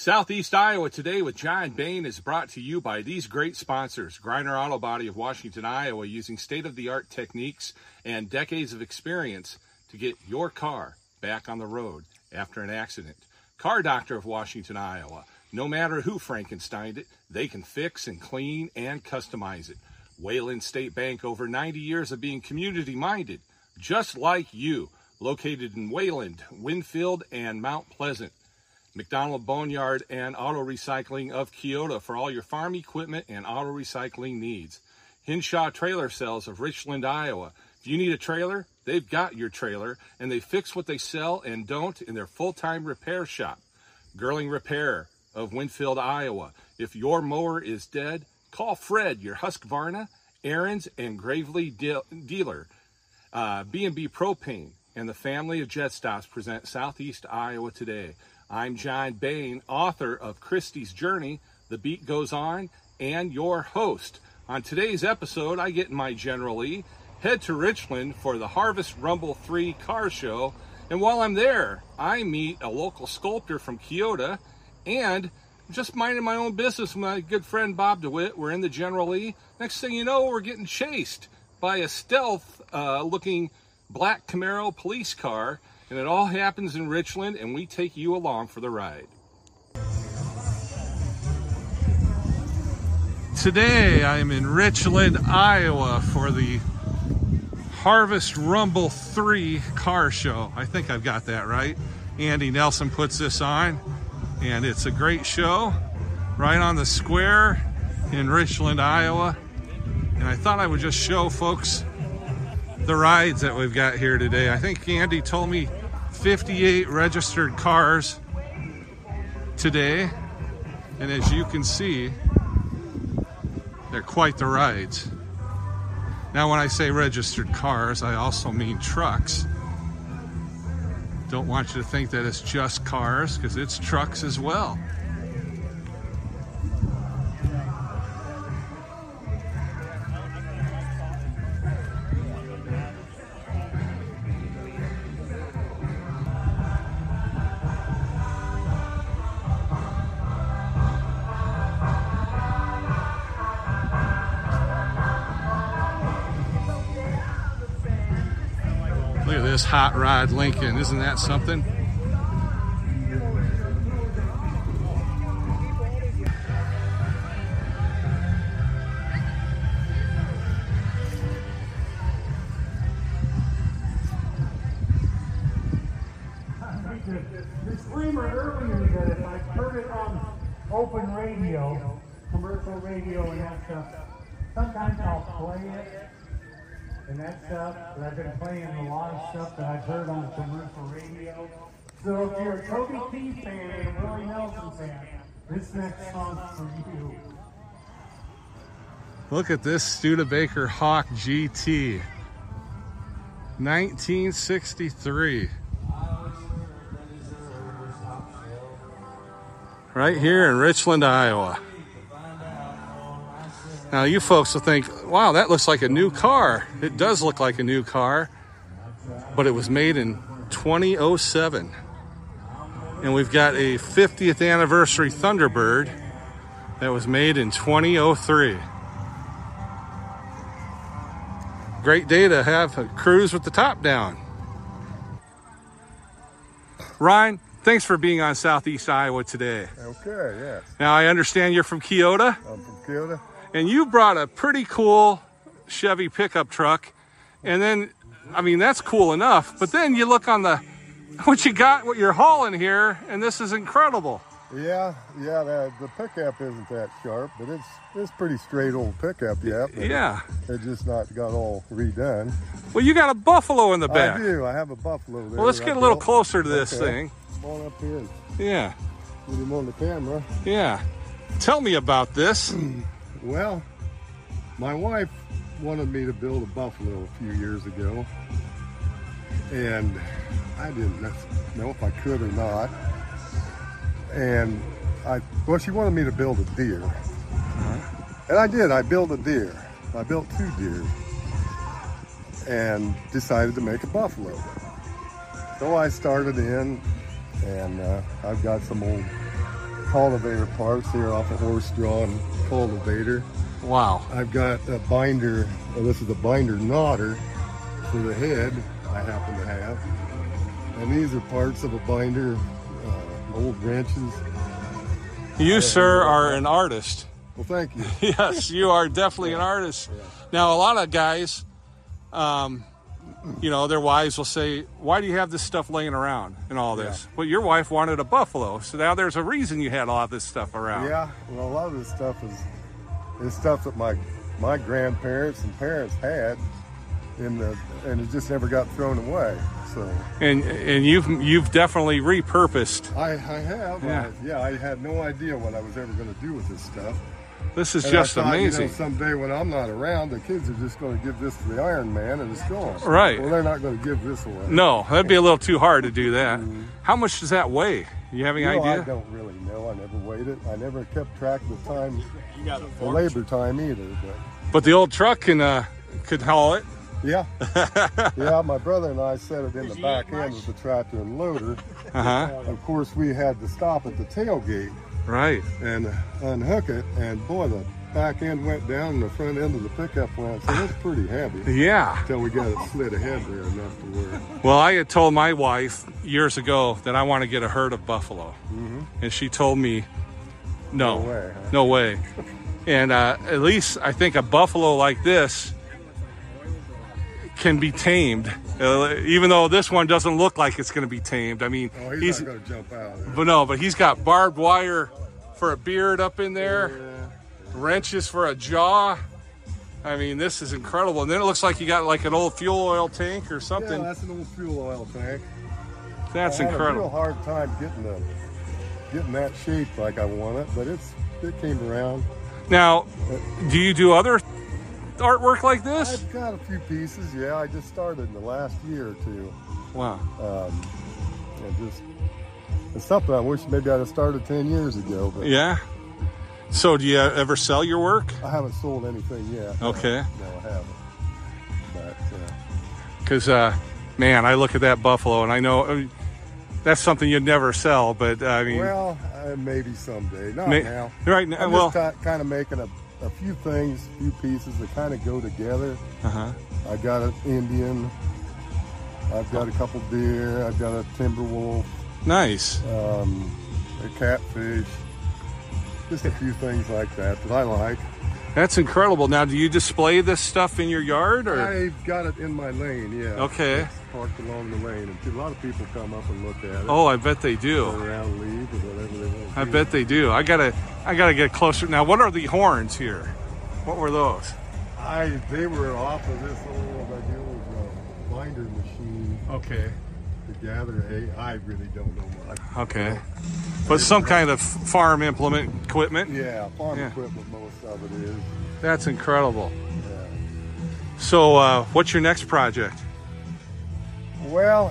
Southeast Iowa Today with John Bain is brought to you by these great sponsors Griner Auto Body of Washington, Iowa, using state of the art techniques and decades of experience to get your car back on the road after an accident. Car Doctor of Washington, Iowa. No matter who Frankensteined it, they can fix and clean and customize it. Wayland State Bank, over 90 years of being community minded, just like you, located in Wayland, Winfield, and Mount Pleasant. McDonald Boneyard and Auto Recycling of Keota for all your farm equipment and auto recycling needs. Hinshaw Trailer Sales of Richland, Iowa. If you need a trailer, they've got your trailer and they fix what they sell and don't in their full-time repair shop. Girling Repair of Winfield, Iowa. If your mower is dead, call Fred, your Husqvarna, Ariens, and Gravely de- dealer. Uh, B&B Propane and the family of Jet Stops present Southeast Iowa today. I'm John Bain, author of Christie's Journey, The Beat Goes On, and your host. On today's episode, I get in my General Lee, head to Richland for the Harvest Rumble 3 car show, and while I'm there, I meet a local sculptor from Keota, and just minding my own business with my good friend Bob DeWitt. We're in the General Lee. Next thing you know, we're getting chased by a stealth uh, looking black Camaro police car and it all happens in Richland, and we take you along for the ride. Today I'm in Richland, Iowa for the Harvest Rumble 3 car show. I think I've got that right. Andy Nelson puts this on, and it's a great show right on the square in Richland, Iowa. And I thought I would just show folks the rides that we've got here today. I think Andy told me 58 registered cars today. And as you can see, they're quite the rides. Now, when I say registered cars, I also mean trucks. Don't want you to think that it's just cars, because it's trucks as well. This hot rod Lincoln. Isn't that something? open radio, commercial radio and that stuff, sometimes I'll play it and that stuff, but I've been playing a lot of stuff that I've heard on commercial radio. So if you're a Toby Keith fan and a Willie Nelson fan, this next song's for you. Look at this Studebaker Hawk GT. 1963. Right here in Richland, Iowa. Now, you folks will think, wow, that looks like a new car. It does look like a new car, but it was made in 2007. And we've got a 50th anniversary Thunderbird that was made in 2003. Great day to have a cruise with the top down. Ryan, thanks for being on Southeast Iowa today. Okay, yeah. Now, I understand you're from Keota, I'm from Keota. And you brought a pretty cool Chevy pickup truck. And then, I mean, that's cool enough. But then you look on the, what you got, what you're hauling here, and this is incredible. Yeah, yeah. The, the pickup isn't that sharp, but it's it's pretty straight old pickup. Yeah. Yeah. it, just not got all redone. Well, you got a buffalo in the back. I do. I have a buffalo there. Well, let's that get a little closer to this Okay. thing. Come on up here Yeah. get him on the camera. Yeah. Tell me about this. Well, my wife wanted me to build a buffalo a few years ago, and I didn't know if I could or not. And I, well, she wanted me to build a deer, and I did. I built a deer. I built two deer, and decided to make a buffalo. So I started in, and uh, I've got some old cultivator parts here off a horse drawn cultivator. Wow. I've got a binder, well, this is a binder knotter for the head I happen to have. And these are parts of a binder, uh, old wrenches. You, sir, are an artist. Well, thank you. yes, you are definitely an artist. Now, a lot of guys, um, you know, their wives will say, "Why do you have this stuff laying around and all this?" Well, your wife wanted a buffalo, so now there's a reason you had all this stuff around. Yeah, well, a lot of this stuff is is stuff that my my grandparents and parents had, in the and it just never got thrown away. So And and you've you've definitely repurposed. I, I have, Yeah. I, yeah, I had no idea what I was ever going to do with this stuff. This is And I just thought, amazing. You know, someday when I'm not around, the kids are just going to give this to the Iron Man and it's gone. Right. Well, they're not going to give this away. no, that'd be a little too hard to do that. How much does that weigh? You have any Mm-hmm. No, I don't really know. I never weighed it. I never kept track of the time, the labor time either. But But the old truck can uh, could haul it. yeah, yeah. My brother and I set it in the back end of the tractor and loader. Uh huh. Of course, we had to stop at the tailgate Right. and unhook it, and boy, the back end went down and the front end of the pickup went. So it's pretty heavy. Yeah. Until we got it slid ahead there enough to where. Well, I had told my wife years ago that I want to get a herd of buffalo, and she told me, "No. No way, huh? no way." And uh, at least I think a buffalo like this can be tamed, uh, even though this one doesn't look like it's going to be tamed. I mean, Oh, he's, he's going to jump out. There. but no, but he's got barbed wire for a beard up in there, wrenches for a jaw. I mean, this is incredible. And then it looks like you got like an old fuel oil tank or something. Yeah, that's an old fuel oil tank. That's I had a real incredible. hard time getting the getting that shape like I want it, but it's it came around. Now, do you do other artwork like this? I've got a few pieces. Yeah, I just started in the last year or two. Wow. Um, and just it's something I wish maybe I'd have started ten years ago, but Yeah. So, do you ever sell your work? I haven't sold anything yet. Okay. No, I haven't. But uh, Because, uh, man, I look at that buffalo and I know uh, that's something you'd never sell. But I mean, well, uh, maybe someday. Not may- now. right now, I'm well, just kind of making a, a few things, a few pieces that kind of go together. uh huh. I got an Indian. I've got a couple deer. I've got a timber wolf, Nice. um, a catfish. Just a few things like that that I like. That's incredible. Now, do you display this stuff in your yard or? I've got it in my lane. Yeah. Okay. It's parked along the lane, and a lot of people come up and look at it. Oh, I bet they do. around, leave, or whatever they want. I bet they do. I gotta, I gotta get closer. Now, what are the horns here? What were those? I they were off of this old the old uh, binder machine Okay. to gather hay. I really don't know much. Okay. But some kind of farm implement equipment. Yeah, farm Yeah. equipment. Most of it is. That's incredible. Yeah. So, uh, what's your next project? Well,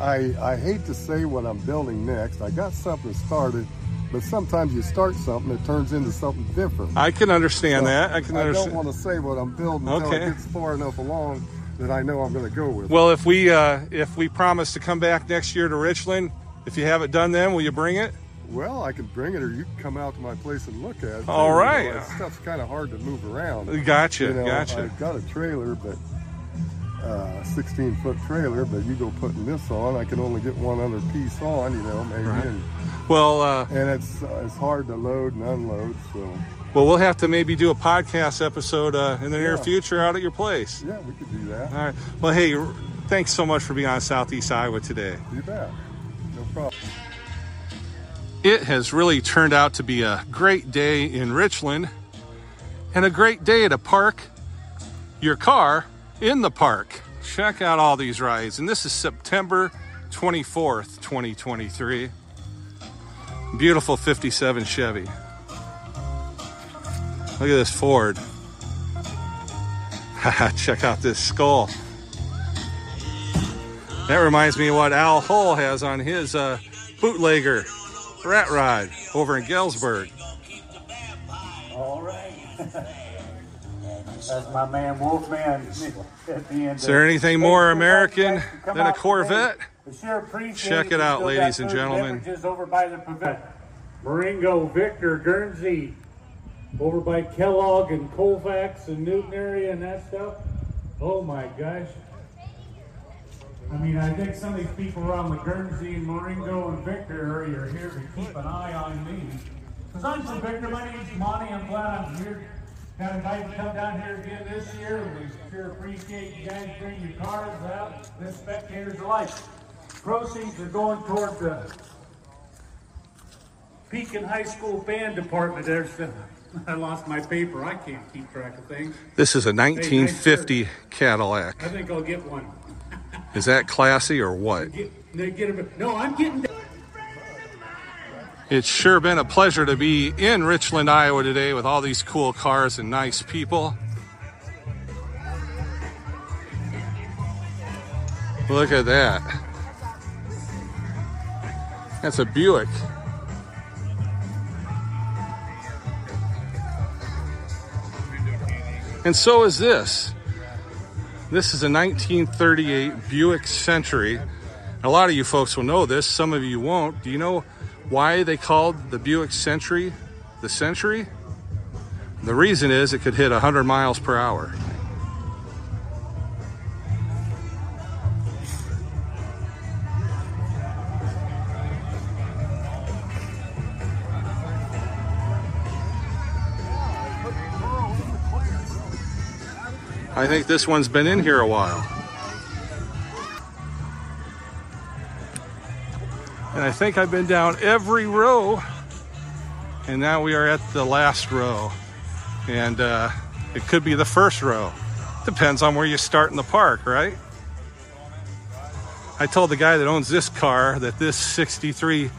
I I hate to say what I'm building next. I got something started, but sometimes you start something, it turns into something different. I can understand So, that. I can I don't want to say what I'm building until Okay. it gets far enough along that I know I'm going to go with. Well, if we uh, if we promise to come back next year to Richland, if you have it done, then will you bring it? Well, I can bring it, or you can come out to my place and look at it. All too. You know, stuff's kind of hard to move around. Gotcha. You know, gotcha. I've got a trailer, but uh, 16 foot trailer. But you go putting this on, I can only get one other piece on. You know, maybe, Right. and, Well, uh, and it's uh, it's hard to load and unload. So well, we'll have to maybe do a podcast episode uh, in the near future out at your place. yeah, we could do that. All right. Well, hey, thanks so much for being on Southeast Iowa today. You bet. No problem. It has really turned out to be a great day in Richland and a great day to park your car in the park. Check out all these rides. And this is September 24th, 2023. Beautiful 57 Chevy. Look at this Ford. Check out this skull. That reminds me of what Al Hull has on his uh, bootlegger rat ride over in Galesburg. All right. That's my man Wolfman at the end. Is there anything more American than a Corvette? Sure Check it out, ladies and gentlemen. over by the. Marengo, Victor, Guernsey, over by Kellogg and Colfax and Newton area and that stuff. Oh my gosh. I mean, I think some of these people around the Guernsey and Marengo and Victor area are here to keep an eye on me. Because I'm from Victor, my name's Monty, I'm glad I'm here. Got invited to come down here again this year. We sure appreciate you guys bringing your cars out. This spectators alike. Proceeds are going toward the Pekin High School Band Department. There's the, I lost my paper. I can't keep track of things. This is a 1950 Cadillac. I think I'll get one. Is that classy or what? Get, they get a, no, I'm getting. It's sure been a pleasure to be in Richland, Iowa today with all these cool cars and nice people. Look at that. That's a Buick. And so is this. This is a 1938 Buick Century. A lot of you folks will know this, some of you won't. Do you know why they called the Buick Century the Century? The reason is it could hit 100 miles per hour. I think this one's been in here a while. And I think I've been down every row. And now we are at the last row. And uh, it could be the first row. Depends on where you start in the park, right? I told the guy that owns this car that this 63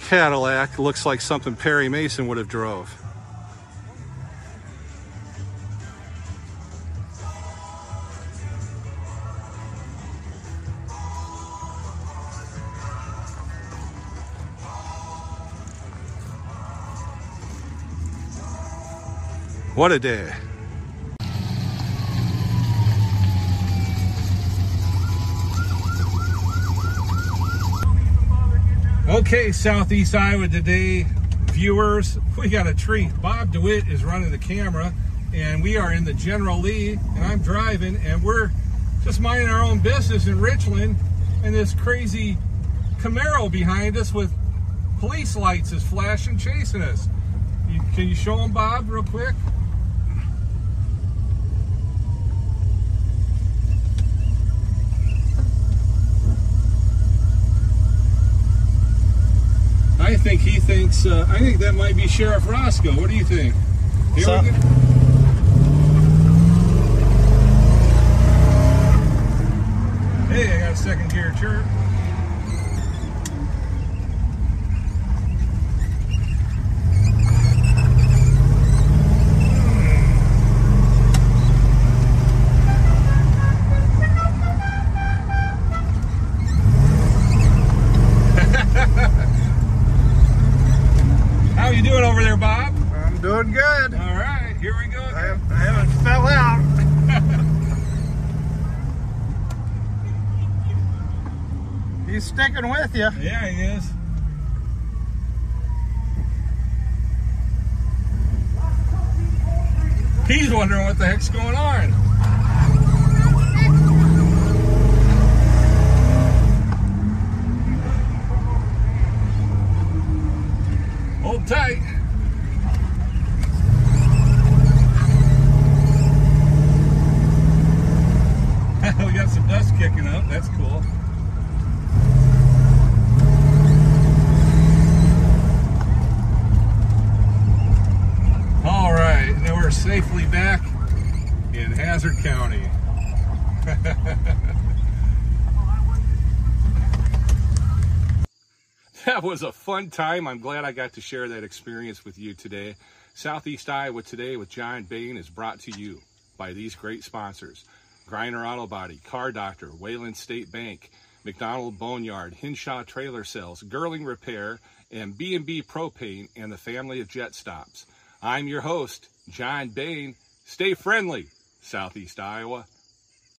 Cadillac looks like something Perry Mason would have drove. What a day. Okay, Southeast Iowa today, viewers, we got a treat. Bob DeWitt is running the camera, and we are in the General Lee, and I'm driving, and we're just minding our own business in Richland, and this crazy Camaro behind us with police lights is flashing, chasing us. You, can you show them, Bob, real quick? I think he thinks, uh, I think that might be Sheriff Roscoe. What do you think? Here So- we go. Hey, I got a second gear chirp. How you doing over there, Bob? I'm doing good. All right, here we go. I, have, I haven't fell out. He's sticking with you. Yeah, he is. He's wondering what the heck's going on. Hold tight. we got some dust kicking up. That's cool. All right, now we're safely back in Hazzard County. That was a fun time. I'm glad I got to share that experience with you today. Southeast Iowa Today with John Bain is brought to you by these great sponsors. Griner Auto Body, Car Doctor, Wayland State Bank, McDonald Boneyard, Hinshaw Trailer Sales, Girling Repair, and B&B Propane and the family of Jet Stops. I'm your host, John Bain. Stay friendly, Southeast Iowa.